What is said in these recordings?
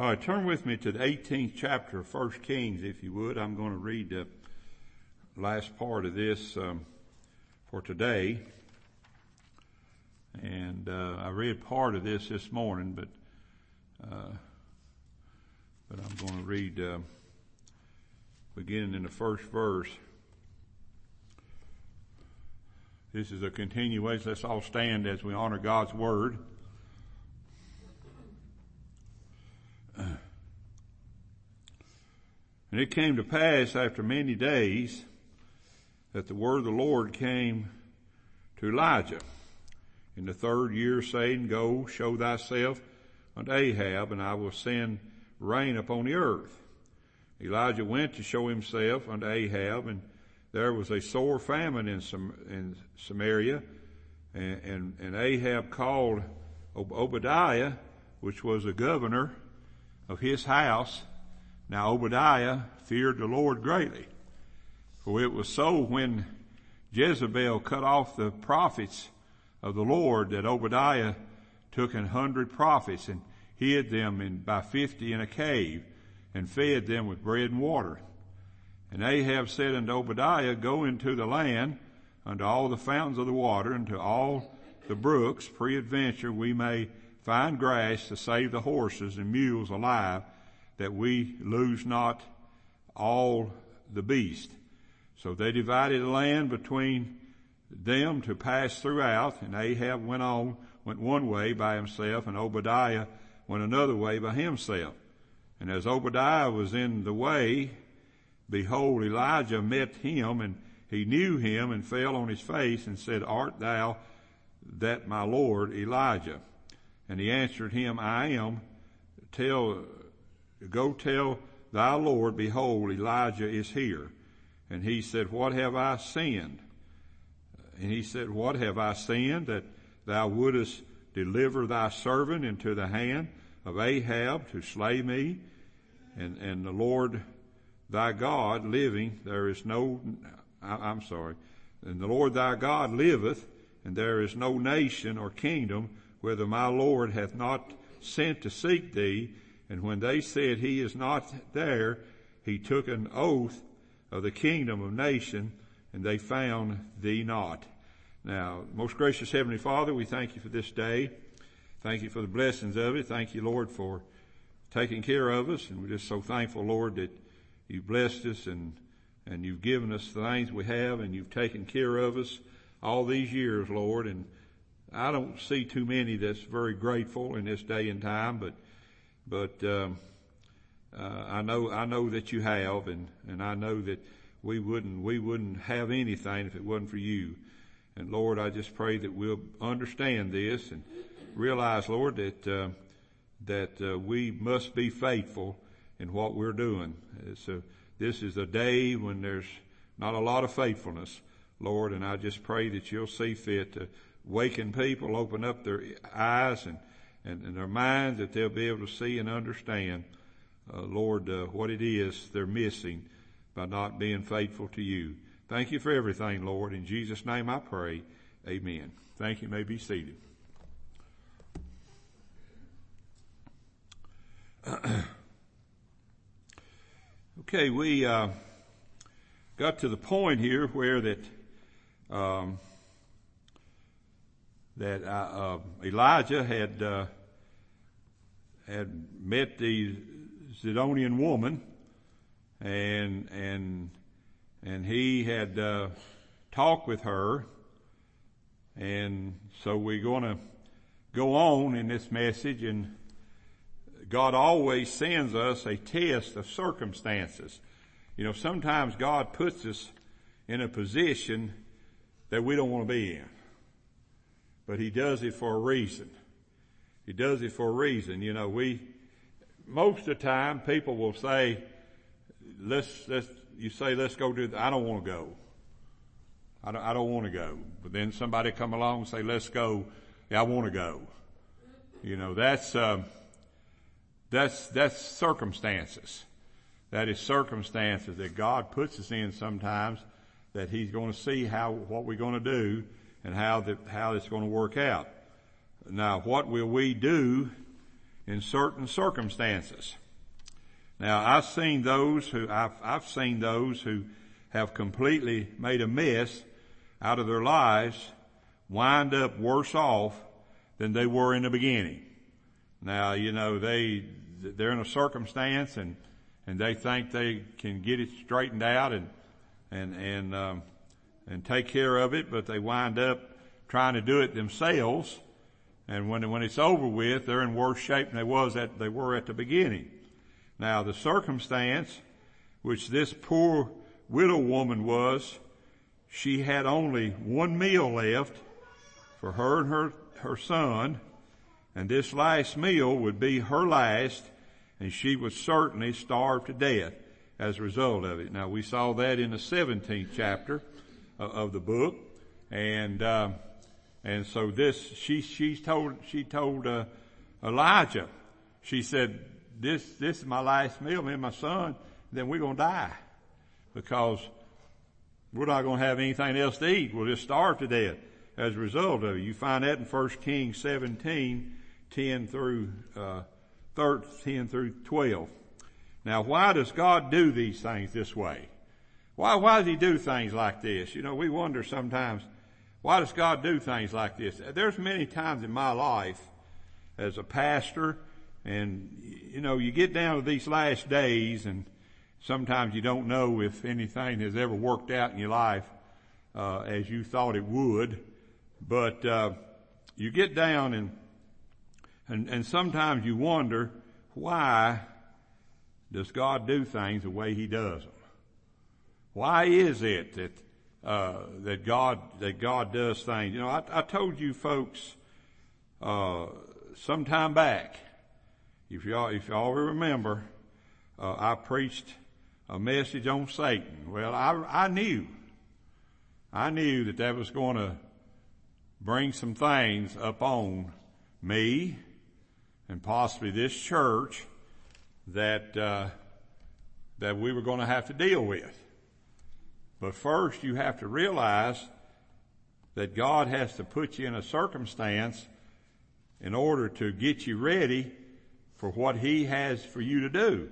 All right, turn with me to the 18th chapter of 1 Kings, if you would. I'm going to read the last part of this um, for today. And uh, I read part of this this morning, but uh, but I'm going to read uh, beginning in the first verse. This is a continuation. Let's all stand as we honor God's word. And it came to pass after many days that the word of the Lord came to Elijah in the third year saying, Go, show thyself unto Ahab, and I will send rain upon the earth. Elijah went to show himself unto Ahab, and there was a sore famine in, Sam- in Samaria, and, and, and Ahab called Obadiah, which was the governor of his house, now Obadiah feared the Lord greatly, for it was so when Jezebel cut off the prophets of the Lord that Obadiah took an hundred prophets and hid them in, by fifty in a cave and fed them with bread and water. And Ahab said unto Obadiah, Go into the land unto all the fountains of the water and to all the brooks, peradventure we may find grass to save the horses and mules alive that we lose not all the beast. So they divided the land between them to pass throughout, and Ahab went on, went one way by himself, and Obadiah went another way by himself. And as Obadiah was in the way, behold, Elijah met him, and he knew him, and fell on his face, and said, Art thou that my Lord Elijah? And he answered him, I am. Tell Go tell thy Lord, behold, Elijah is here. And he said, What have I sinned? And he said, What have I sinned that thou wouldest deliver thy servant into the hand of Ahab to slay me? And, and the Lord thy God living, there is no, I, I'm sorry, and the Lord thy God liveth, and there is no nation or kingdom whether my Lord hath not sent to seek thee, and when they said he is not there, he took an oath of the kingdom of nation and they found thee not. Now, most gracious Heavenly Father, we thank you for this day. Thank you for the blessings of it. Thank you, Lord, for taking care of us. And we're just so thankful, Lord, that you've blessed us and, and you've given us the things we have and you've taken care of us all these years, Lord. And I don't see too many that's very grateful in this day and time, but but um, uh, I know I know that you have, and and I know that we wouldn't we wouldn't have anything if it wasn't for you. And Lord, I just pray that we'll understand this and realize, Lord, that uh, that uh, we must be faithful in what we're doing. So this is a day when there's not a lot of faithfulness, Lord, and I just pray that you'll see fit to waken people, open up their eyes and and, and their minds that they'll be able to see and understand, uh, Lord, uh, what it is they're missing by not being faithful to you. Thank you for everything, Lord. In Jesus' name I pray. Amen. Thank you. you may be seated. okay, we uh, got to the point here where that um, that uh, Elijah had uh, had met the Zidonian woman, and and and he had uh, talked with her, and so we're going to go on in this message, and God always sends us a test of circumstances. You know, sometimes God puts us in a position that we don't want to be in but he does it for a reason. He does it for a reason. You know, we, most of the time people will say, let's, let's, you say, let's go do, I don't want to go. I don't, I don't want to go. But then somebody come along and say, let's go. Yeah, I want to go. You know, that's, um, that's, that's circumstances. That is circumstances that God puts us in sometimes that He's going to see how, what we're going to do and how that, how it's going to work out. Now, what will we do in certain circumstances. Now I've seen those who, I've, I've seen those who have completely made a mess out of their lives wind up worse off than they were in the beginning. Now, you know, they, they're in a circumstance and, and they think they can get it straightened out and, and, and, um, and take care of it, but they wind up trying to do it themselves. And when, when it's over with, they're in worse shape than they was at, they were at the beginning. Now the circumstance which this poor widow woman was, she had only one meal left for her and her, her son, and this last meal would be her last, and she would certainly starve to death as a result of it. Now we saw that in the 17th chapter of the book, and uh, and so this she she told she told uh, Elijah, she said, "This this is my last meal, me and my son. Then we're gonna die because we're not gonna have anything else to eat. We'll just starve to death as a result of it. You find that in 1 Kings 17, 10 through uh, 13 through 12. Now, why does God do these things this way? Why, why does he do things like this? You know, we wonder sometimes, why does God do things like this? There's many times in my life as a pastor and, you know, you get down to these last days and sometimes you don't know if anything has ever worked out in your life, uh, as you thought it would. But, uh, you get down and, and, and sometimes you wonder, why does God do things the way He does them? Why is it that uh, that God that God does things? You know, I, I told you folks uh, some time back. If y'all if y'all remember, uh, I preached a message on Satan. Well, I I knew I knew that that was going to bring some things up on me and possibly this church that uh, that we were going to have to deal with. But first you have to realize that God has to put you in a circumstance in order to get you ready for what He has for you to do.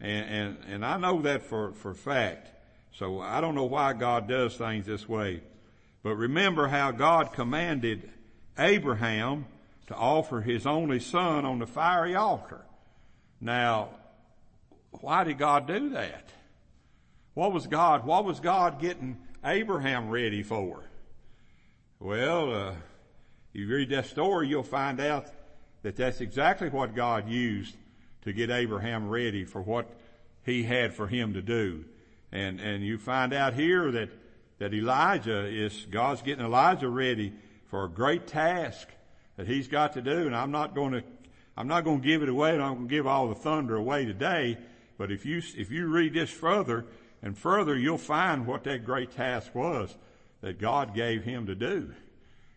And, and, and I know that for, for fact. So I don't know why God does things this way. But remember how God commanded Abraham to offer his only son on the fiery altar. Now, why did God do that? What was God, what was God getting Abraham ready for? Well, uh, you read that story, you'll find out that that's exactly what God used to get Abraham ready for what he had for him to do. And, and you find out here that, that Elijah is, God's getting Elijah ready for a great task that he's got to do. And I'm not going to, I'm not going to give it away and I'm going to give all the thunder away today. But if you, if you read this further, and further, you'll find what that great task was that God gave him to do.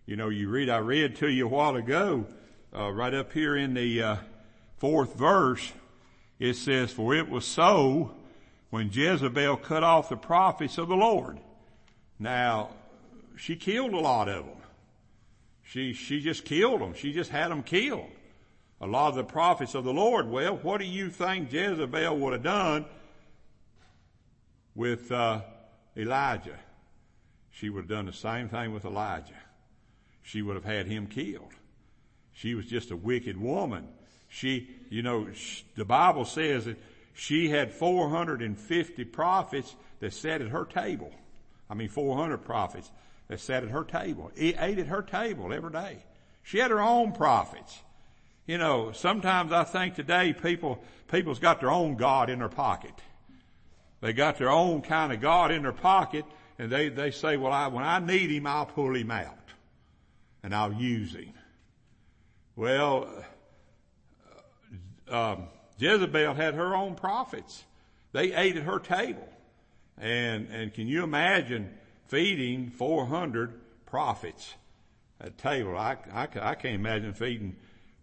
You know, you read, I read to you a while ago, uh, right up here in the uh, fourth verse, it says, For it was so when Jezebel cut off the prophets of the Lord. Now, she killed a lot of them. She, she just killed them. She just had them killed. A lot of the prophets of the Lord. Well, what do you think Jezebel would have done with uh, Elijah. She would have done the same thing with Elijah. She would have had him killed. She was just a wicked woman. She, you know, the Bible says that she had 450 prophets that sat at her table. I mean, 400 prophets that sat at her table, ate at her table every day. She had her own prophets. You know, sometimes I think today people, people's got their own God in their pocket. They got their own kind of God in their pocket and they, they say, well, I, when I need him, I'll pull him out and I'll use him. Well, uh, um, Jezebel had her own prophets. They ate at her table. And, and can you imagine feeding 400 prophets at table? I, I, I can't imagine feeding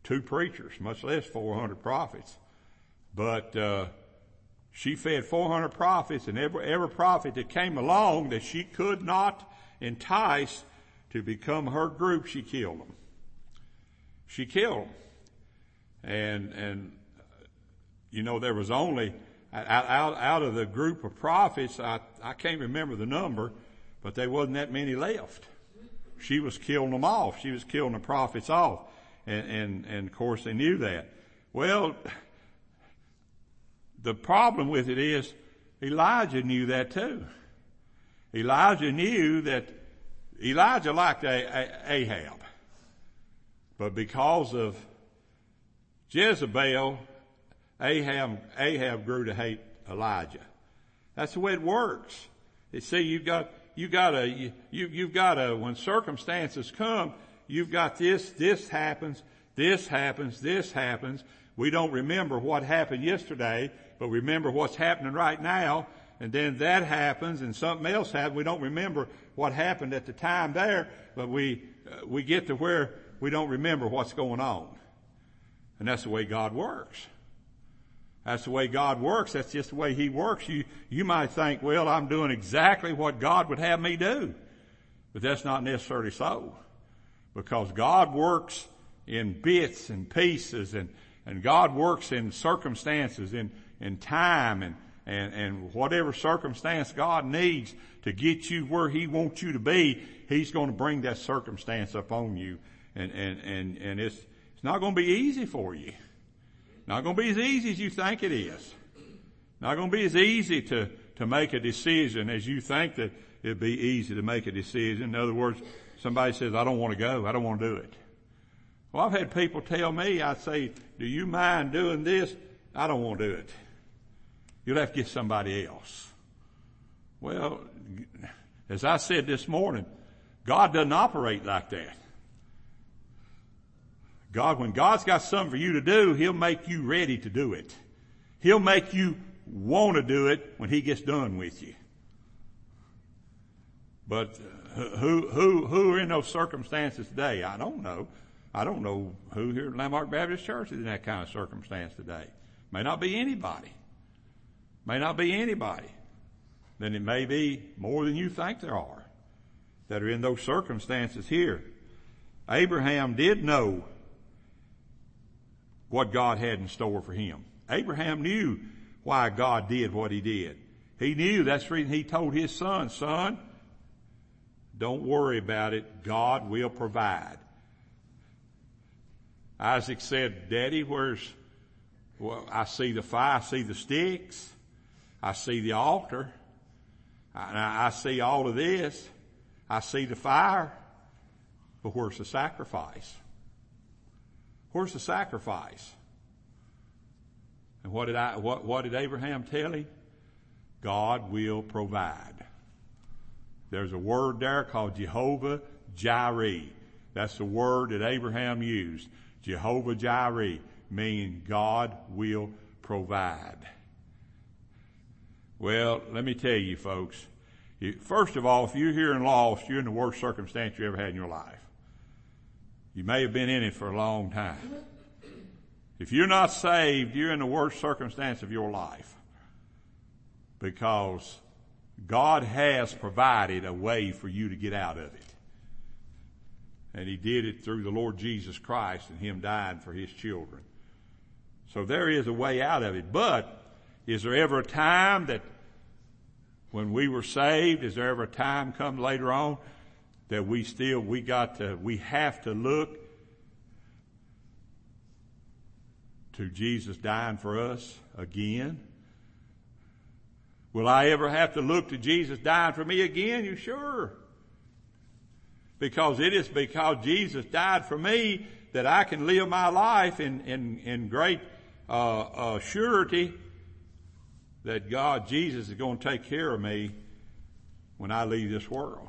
two preachers, much less 400 prophets. But, uh, she fed 400 prophets and every, every prophet that came along that she could not entice to become her group, she killed them. She killed them. And, and, you know, there was only, out, out out of the group of prophets, I, I can't remember the number, but there wasn't that many left. She was killing them off. She was killing the prophets off. And, and, and of course they knew that. Well, the problem with it is Elijah knew that too. Elijah knew that Elijah liked Ahab. But because of Jezebel, Ahab, Ahab grew to hate Elijah. That's the way it works. You see, you've got, you gotta, you, you've got a, when circumstances come, you've got this, this happens, this happens, this happens. We don't remember what happened yesterday, but remember what's happening right now. And then that happens and something else happens. We don't remember what happened at the time there, but we, uh, we get to where we don't remember what's going on. And that's the way God works. That's the way God works. That's just the way He works. You, you might think, well, I'm doing exactly what God would have me do. But that's not necessarily so. Because God works in bits and pieces and, and God works in circumstances, in, in time and, and, and whatever circumstance God needs to get you where He wants you to be, He's going to bring that circumstance upon you. And, and, and, and it's, it's not going to be easy for you. Not going to be as easy as you think it is. Not going to be as easy to, to make a decision as you think that it'd be easy to make a decision. In other words, somebody says, I don't want to go. I don't want to do it. Well, I've had people tell me, I say, do you mind doing this? I don't want to do it. You'll have to get somebody else. Well, as I said this morning, God doesn't operate like that. God, when God's got something for you to do, He'll make you ready to do it. He'll make you want to do it when He gets done with you. But uh, who, who, who are in those circumstances today? I don't know. I don't know who here at Landmark Baptist Church is in that kind of circumstance today. May not be anybody. May not be anybody. Then it may be more than you think there are that are in those circumstances here. Abraham did know what God had in store for him. Abraham knew why God did what he did. He knew that's the reason he told his son, son, don't worry about it. God will provide. Isaac said, Daddy, where's, well, I see the fire, I see the sticks. I see the altar. I, I see all of this. I see the fire. But where's the sacrifice? Where's the sacrifice? And what did I, what, what did Abraham tell him? God will provide. There's a word there called Jehovah Jireh. That's the word that Abraham used. Jehovah Jireh, meaning God will provide. Well, let me tell you folks, first of all, if you're here and lost, you're in the worst circumstance you ever had in your life. You may have been in it for a long time. If you're not saved, you're in the worst circumstance of your life. Because God has provided a way for you to get out of it. And He did it through the Lord Jesus Christ and Him dying for His children. So there is a way out of it. But is there ever a time that when we were saved, is there ever a time come later on that we still, we got to, we have to look to Jesus dying for us again? Will I ever have to look to Jesus dying for me again? You sure? Because it is because Jesus died for me that I can live my life in, in, in great uh, uh, surety that God, Jesus, is going to take care of me when I leave this world.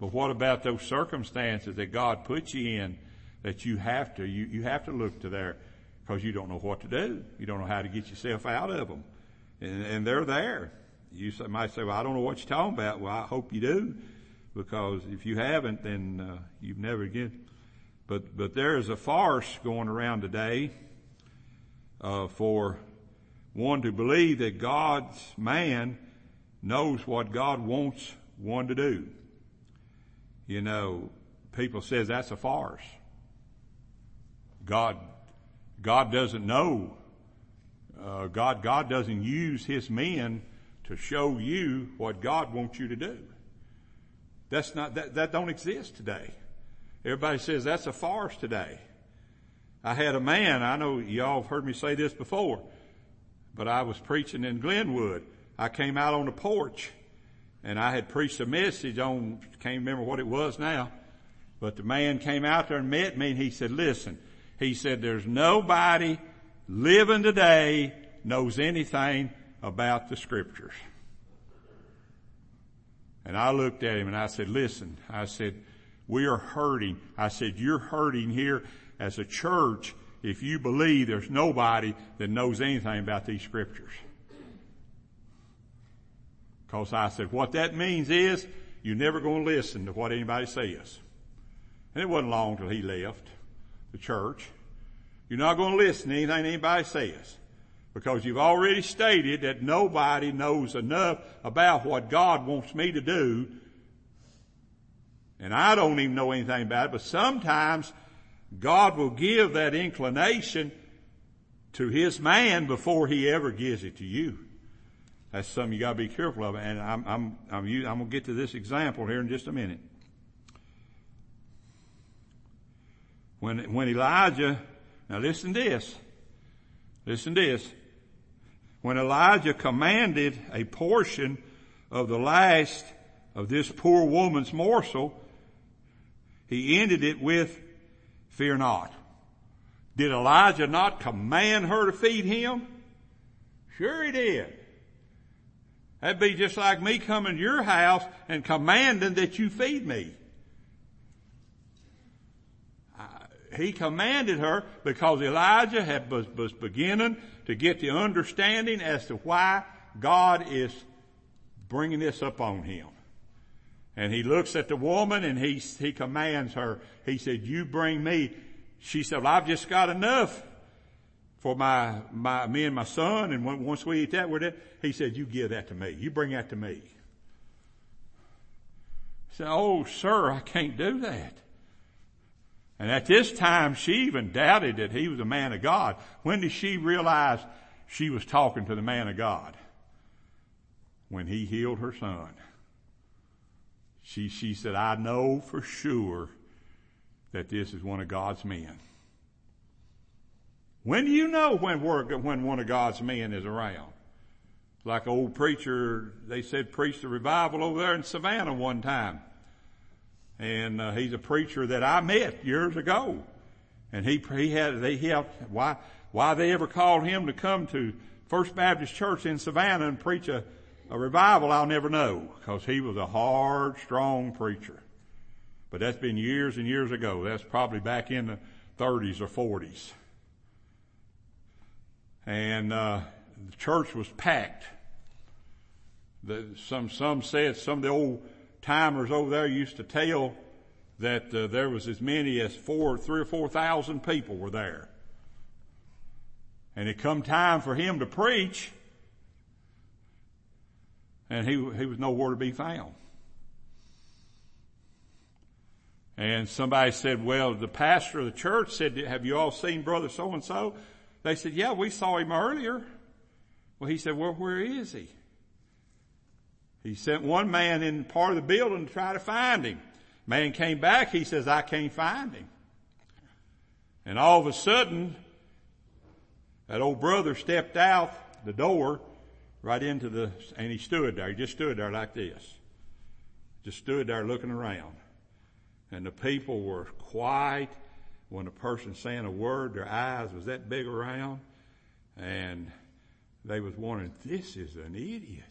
But what about those circumstances that God puts you in that you have to, you, you have to look to there because you don't know what to do. You don't know how to get yourself out of them. And, and they're there. You might say, well, I don't know what you're talking about. Well, I hope you do because if you haven't, then uh, you've never again. But, but there is a farce going around today uh, for one to believe that God's man knows what God wants one to do. You know, people says that's a farce. God, God doesn't know. Uh, God, God doesn't use His men to show you what God wants you to do. That's not, that, that don't exist today. Everybody says that's a farce today. I had a man, I know y'all have heard me say this before, but I was preaching in Glenwood. I came out on the porch and I had preached a message on, can't remember what it was now, but the man came out there and met me and he said, listen, he said, there's nobody living today knows anything about the scriptures. And I looked at him and I said, listen, I said, we are hurting. I said, you're hurting here as a church if you believe there's nobody that knows anything about these scriptures. Cause I said, what that means is you're never going to listen to what anybody says. And it wasn't long till he left the church. You're not going to listen to anything anybody says because you've already stated that nobody knows enough about what God wants me to do. And I don't even know anything about it, but sometimes God will give that inclination to his man before he ever gives it to you. That's something you gotta be careful of. And I'm, I'm, I'm, I'm gonna get to this example here in just a minute. When, when Elijah, now listen to this. Listen to this. When Elijah commanded a portion of the last of this poor woman's morsel, he ended it with, fear not. Did Elijah not command her to feed him? Sure he did. That'd be just like me coming to your house and commanding that you feed me. he commanded her because Elijah had, was, was beginning to get the understanding as to why God is bringing this upon him. And he looks at the woman and he, he commands her. He said, you bring me. She said, well, I've just got enough for my, my, me and my son. And once we eat that, we're dead. He said, you give that to me. You bring that to me. He said, oh, sir, I can't do that. And at this time, she even doubted that he was a man of God. When did she realize she was talking to the man of God? When he healed her son. She, she said, I know for sure that this is one of God's men. When do you know when, work, when one of God's men is around? Like an old preacher, they said preached a revival over there in Savannah one time and uh, he's a preacher that I met years ago. And he he had they helped why why they ever called him to come to First Baptist Church in Savannah and preach a, a revival I'll never know because he was a hard, strong preacher. But that's been years and years ago. That's probably back in the 30s or 40s. And uh, the church was packed. The, some some said some of the old timers over there used to tell that uh, there was as many as four, three or four thousand people were there. And it come time for him to preach, and he, he was nowhere to be found. And somebody said, well, the pastor of the church said, have you all seen brother so and so? They said, yeah, we saw him earlier. Well, he said, well, where is he? He sent one man in part of the building to try to find him. Man came back, he says, I can't find him. And all of a sudden, that old brother stepped out the door right into the, and he stood there. He just stood there like this. Just stood there looking around. And the people were quiet when a person saying a word, their eyes was that big around. And they was wondering, this is an idiot.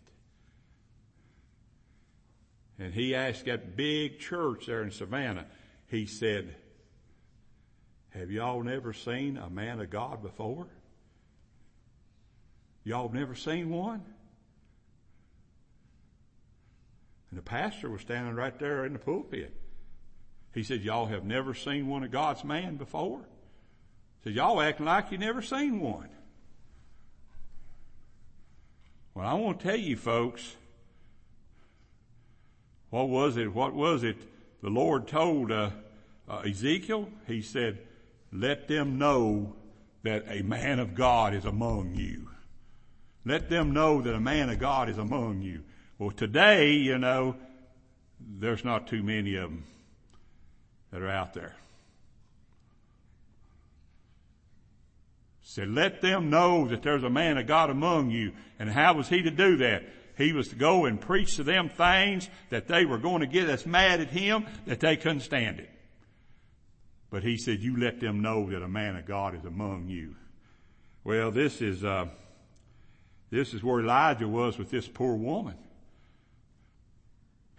And he asked that big church there in Savannah, he said, have y'all never seen a man of God before? Y'all never seen one? And the pastor was standing right there in the pulpit. He said, y'all have never seen one of God's man before? He said, y'all acting like you never seen one. Well, I want to tell you folks, what was it? What was it? The Lord told uh, uh, Ezekiel. He said, let them know that a man of God is among you. Let them know that a man of God is among you. Well, today, you know, there's not too many of them that are out there. Said, let them know that there's a man of God among you. And how was he to do that? He was to go and preach to them things that they were going to get us mad at him that they couldn't stand it. But he said, you let them know that a man of God is among you. Well, this is, uh, this is where Elijah was with this poor woman.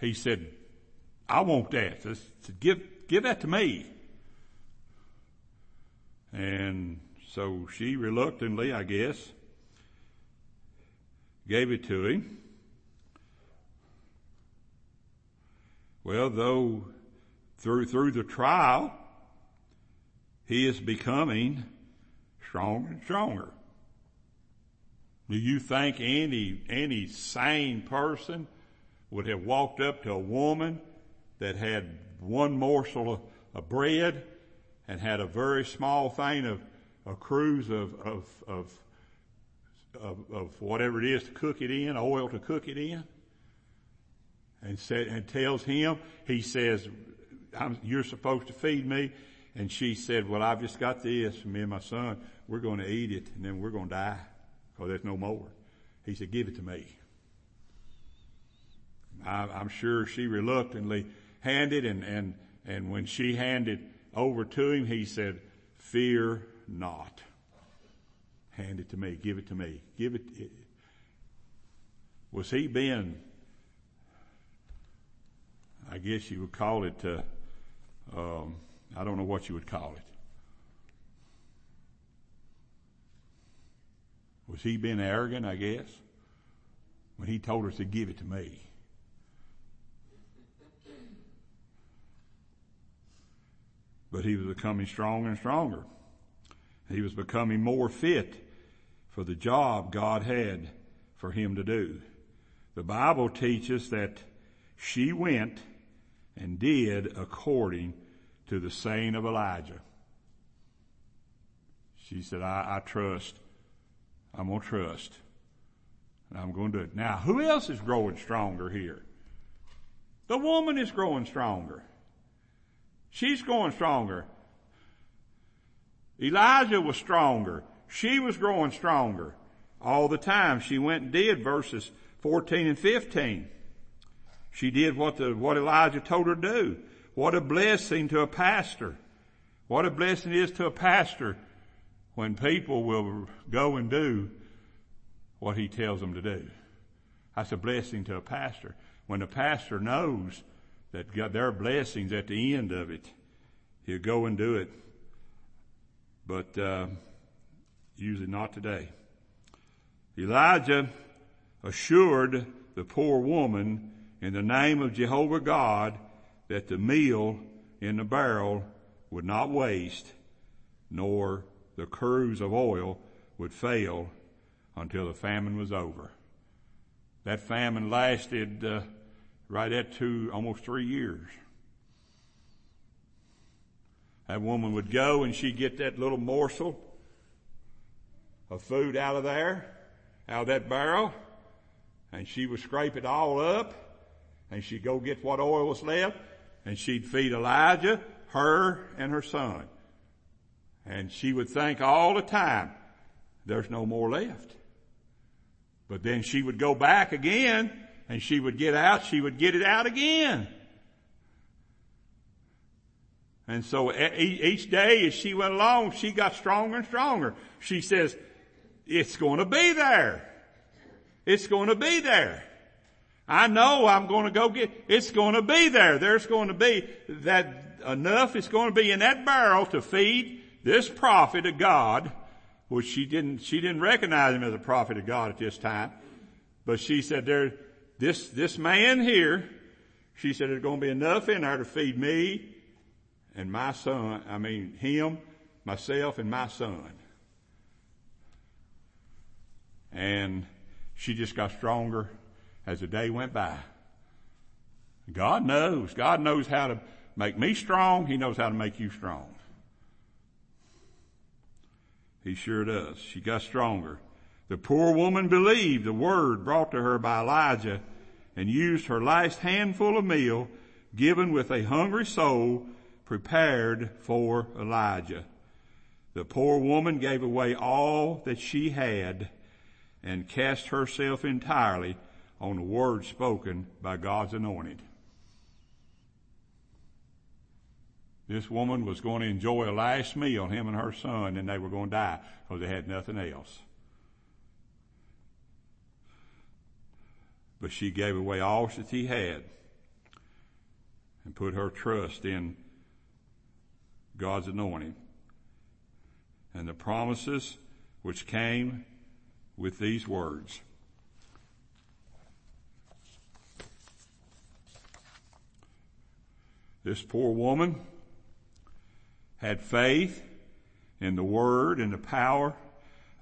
He said, I want that. Said, give, give that to me. And so she reluctantly, I guess, gave it to him. Well, though through, through the trial, he is becoming stronger and stronger. Do you think any, any sane person would have walked up to a woman that had one morsel of, of bread and had a very small thing of a cruse of, of, of, of, of whatever it is to cook it in, oil to cook it in? And said, and tells him, he says, you're supposed to feed me. And she said, well, I've just got this for me and my son. We're going to eat it and then we're going to die because there's no more. He said, give it to me. I, I'm sure she reluctantly handed and, and, and when she handed over to him, he said, fear not. Hand it to me. Give it to me. Give it. Was he being, I guess you would call it, uh, um, I don't know what you would call it. Was he being arrogant, I guess, when he told us to give it to me? But he was becoming stronger and stronger. He was becoming more fit for the job God had for him to do. The Bible teaches that she went and did according to the saying of Elijah. She said, I, I trust. I'm going to trust. And I'm going to do it. Now, who else is growing stronger here? The woman is growing stronger. She's growing stronger. Elijah was stronger. She was growing stronger. All the time she went and did verses 14 and 15. She did what the, what Elijah told her to do. What a blessing to a pastor. What a blessing it is to a pastor when people will go and do what he tells them to do. That's a blessing to a pastor. When a pastor knows that God, there are blessings at the end of it, he'll go and do it. But uh, usually not today. Elijah assured the poor woman in the name of Jehovah God that the meal in the barrel would not waste, nor the cruse of oil would fail until the famine was over. That famine lasted uh, right at two, almost three years. That woman would go and she'd get that little morsel of food out of there, out of that barrel, and she would scrape it all up, and she'd go get what oil was left, and she'd feed Elijah, her, and her son. And she would think all the time, there's no more left. But then she would go back again and she would get out, she would get it out again. And so each day as she went along, she got stronger and stronger. She says, it's going to be there. It's going to be there. I know I'm going to go get, it's going to be there. There's going to be that enough is going to be in that barrel to feed this prophet of God, which she didn't, she didn't recognize him as a prophet of God at this time. But she said there, this, this man here, she said there's going to be enough in there to feed me and my son, I mean him, myself and my son. And she just got stronger as the day went by. God knows. God knows how to make me strong. He knows how to make you strong. He sure does. She got stronger. The poor woman believed the word brought to her by Elijah and used her last handful of meal given with a hungry soul prepared for Elijah. The poor woman gave away all that she had and cast herself entirely on the word spoken by God's anointed. This woman was going to enjoy a last meal, him and her son, and they were going to die because they had nothing else. But she gave away all that she had and put her trust in God's anointing and the promises which came with these words. This poor woman had faith in the word and the power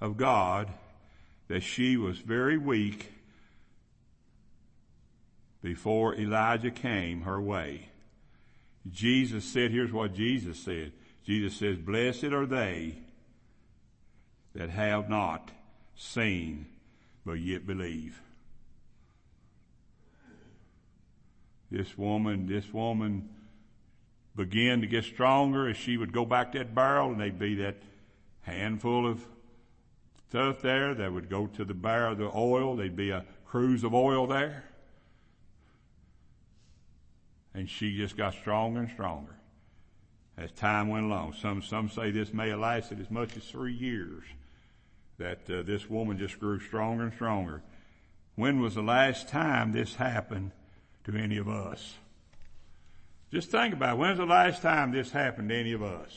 of God that she was very weak before Elijah came her way. Jesus said, here's what Jesus said. Jesus says, blessed are they that have not seen but yet believe. This woman, this woman began to get stronger as she would go back to that barrel and they'd be that handful of stuff there that would go to the barrel, of the oil. There'd be a cruse of oil there. And she just got stronger and stronger as time went along. Some, some say this may have lasted as much as three years that uh, this woman just grew stronger and stronger. When was the last time this happened to any of us? Just think about it. When's the last time this happened to any of us?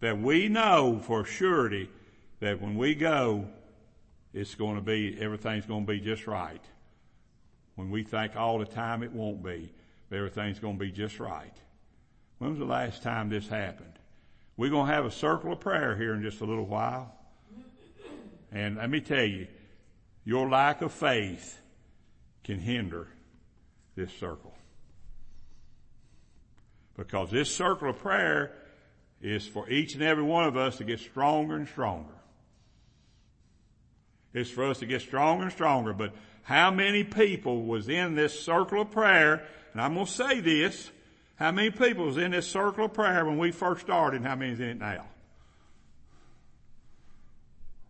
That we know for surety that when we go, it's going to be, everything's going to be just right. When we think all the time it won't be, everything's going to be just right. When was the last time this happened? We're going to have a circle of prayer here in just a little while. And let me tell you, your lack of faith can hinder this circle. Because this circle of prayer is for each and every one of us to get stronger and stronger. It's for us to get stronger and stronger. But how many people was in this circle of prayer? And I'm going to say this. How many people was in this circle of prayer when we first started and how many is in it now?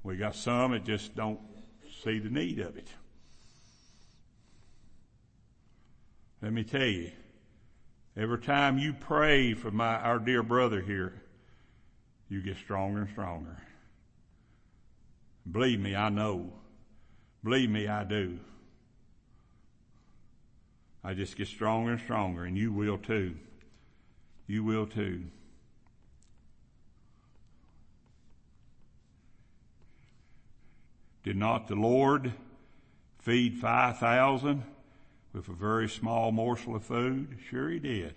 We got some that just don't see the need of it. Let me tell you, Every time you pray for my, our dear brother here, you get stronger and stronger. Believe me, I know. Believe me, I do. I just get stronger and stronger, and you will too. You will too. Did not the Lord feed 5,000 with a very small morsel of food? Sure he did.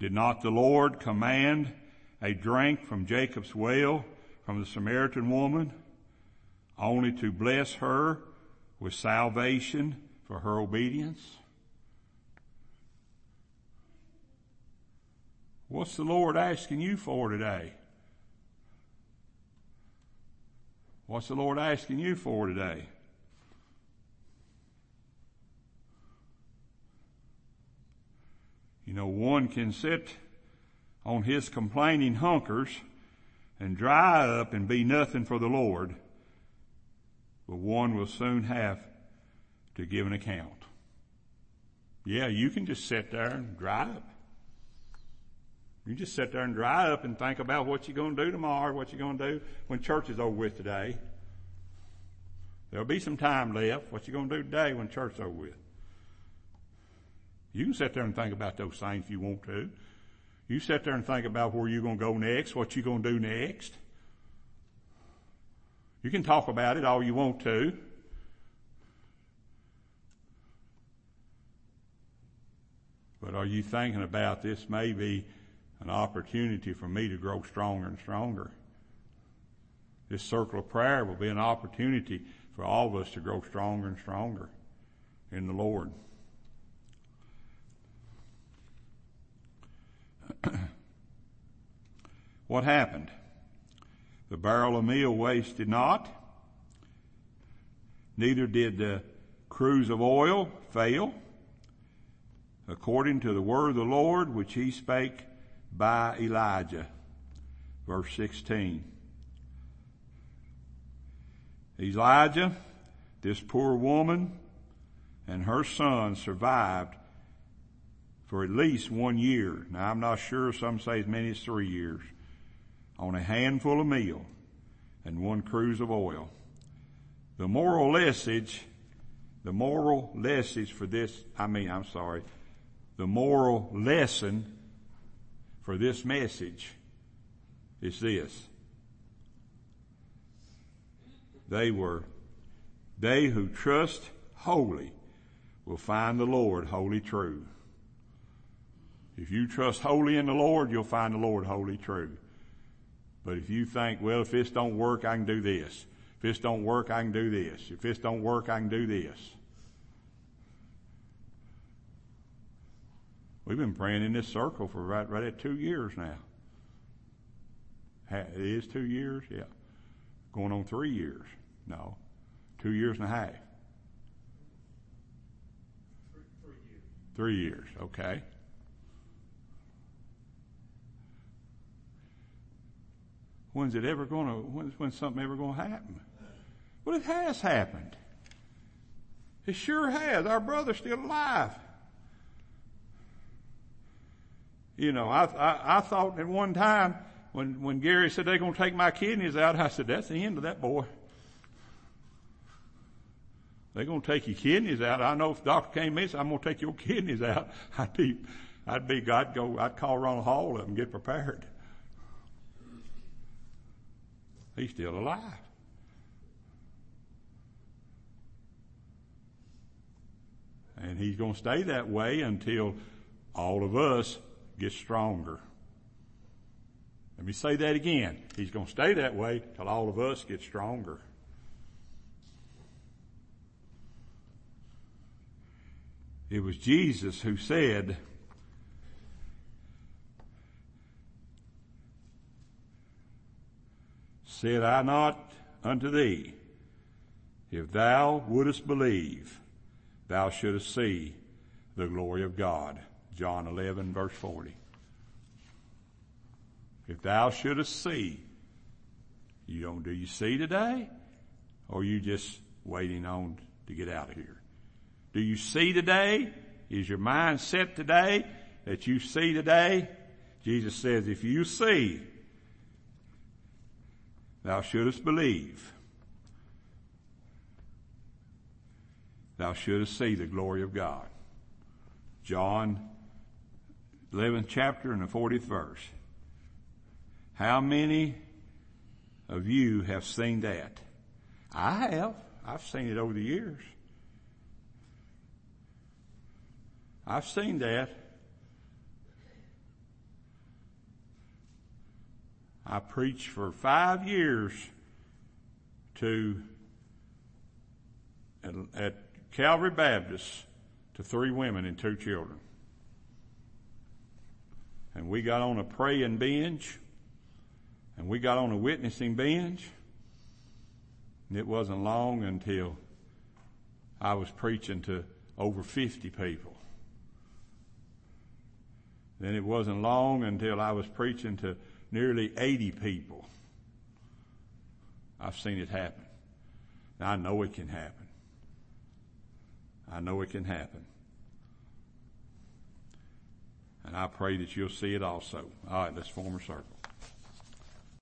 Did not the Lord command a drink from Jacob's well from the Samaritan woman only to bless her with salvation for her obedience? What's the Lord asking you for today? What's the Lord asking you for today? You know, one can sit on his complaining hunkers and dry up and be nothing for the Lord, but one will soon have to give an account. Yeah, you can just sit there and dry up. You just sit there and dry up and think about what you're going to do tomorrow, what you're going to do when church is over with today. There'll be some time left. What you going to do today when church is over with? You can sit there and think about those things if you want to. You sit there and think about where you're going to go next, what you're going to do next. You can talk about it all you want to. But are you thinking about this may be an opportunity for me to grow stronger and stronger? This circle of prayer will be an opportunity for all of us to grow stronger and stronger in the Lord. what happened? The barrel of meal wasted not, neither did the cruse of oil fail, according to the word of the Lord which he spake by Elijah. Verse 16. Elijah, this poor woman, and her son survived for at least one year. Now I'm not sure, some say as many as three years, on a handful of meal and one cruse of oil. The moral message, the moral message for this, I mean, I'm sorry, the moral lesson for this message is this. They were, they who trust wholly will find the Lord wholly true. If you trust wholly in the Lord, you'll find the Lord wholly true. But if you think, well, if this don't work, I can do this. If this don't work, I can do this. If this don't work, I can do this. We've been praying in this circle for right, right at two years now. It is two years? Yeah. Going on three years. No. Two years and a half. Three, years. Three years, okay. When's it ever going to, when's, when's something ever going to happen? Well, it has happened. It sure has. Our brother's still alive. You know, I, I, I thought at one time when, when Gary said they're going to take my kidneys out, I said, that's the end of that boy. They're going to take your kidneys out. I know if the doctor came in said, I'm going to take your kidneys out, I'd be, I'd be, I'd go, I'd call Ronald Hall up and get prepared. He's still alive. And he's going to stay that way until all of us get stronger. Let me say that again. He's going to stay that way till all of us get stronger. It was Jesus who said, Said I not unto thee, if thou wouldest believe, thou shouldest see the glory of God. John 11 verse 40. If thou shouldest see, you don't, do you see today? Or you just waiting on to get out of here? Do you see today? Is your mind set today that you see today? Jesus says, if you see, thou shouldest believe. Thou shouldest see the glory of God. John 11th chapter and the 40th verse. How many of you have seen that? I have. I've seen it over the years. I've seen that. I preached for five years to at, at Calvary Baptist to three women and two children. And we got on a praying bench and we got on a witnessing bench. And it wasn't long until I was preaching to over 50 people. Then it wasn't long until I was preaching to nearly 80 people. I've seen it happen. I know it can happen. I know it can happen. And I pray that you'll see it also. All right, let's form a circle.